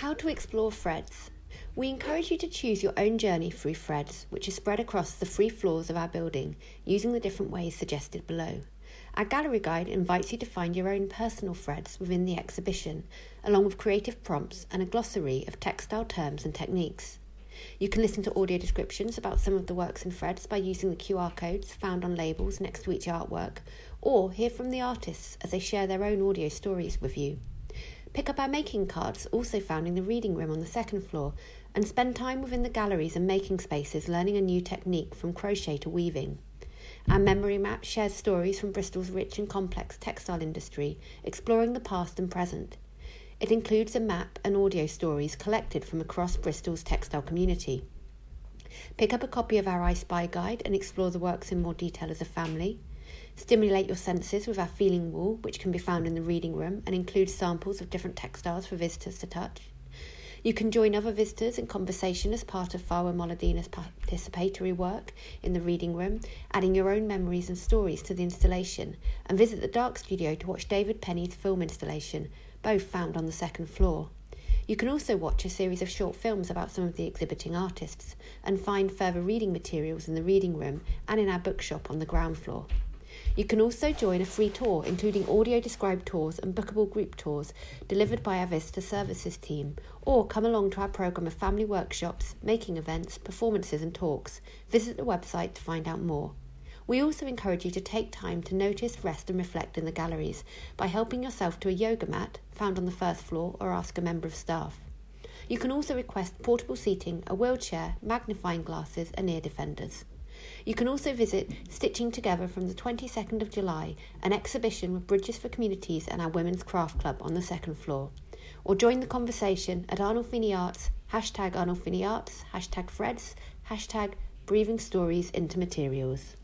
How to explore Threads. We encourage you to choose your own journey through Threads, which is spread across the three floors of our building using the different ways suggested below. Our gallery guide invites you to find your own personal Threads within the exhibition, along with creative prompts and a glossary of textile terms and techniques. You can listen to audio descriptions about some of the works in Threads by using the QR codes found on labels next to each artwork, or hear from the artists as they share their own audio stories with you. Pick up our making cards, also found in the reading room on the second floor, and spend time within the galleries and making spaces learning a new technique from crochet to weaving. Our memory map shares stories from Bristol's rich and complex textile industry, exploring the past and present. It includes a map and audio stories collected from across Bristol's textile community. Pick up a copy of our I Spy guide and explore the works in more detail as a family. Stimulate your senses with our feeling wall, which can be found in the reading room and includes samples of different textiles for visitors to touch. You can join other visitors in conversation as part of Farwa Moledina's participatory work in the reading room, adding your own memories and stories to the installation, and visit the Dark Studio to watch David Penny's film installation, both found on the second floor. You can also watch a series of short films about some of the exhibiting artists and find further reading materials in the reading room and in our bookshop on the ground floor. You can also join a free tour, including audio described tours and bookable group tours delivered by our Visitor Services team, or come along to our programme of family workshops, making events, performances, and talks. Visit the website to find out more. We also encourage you to take time to notice, rest, and reflect in the galleries by helping yourself to a yoga mat found on the first floor or ask a member of staff. You can also request portable seating, a wheelchair, magnifying glasses, and ear defenders. You can also visit Stitching Together from the 22nd of July, an exhibition with Bridges for Communities and our Women's Craft Club on the second floor. Or join the conversation at Arnolfini Arts, hashtag Arnolfini Arts, hashtag Threads, hashtag Breathing Stories into Materials.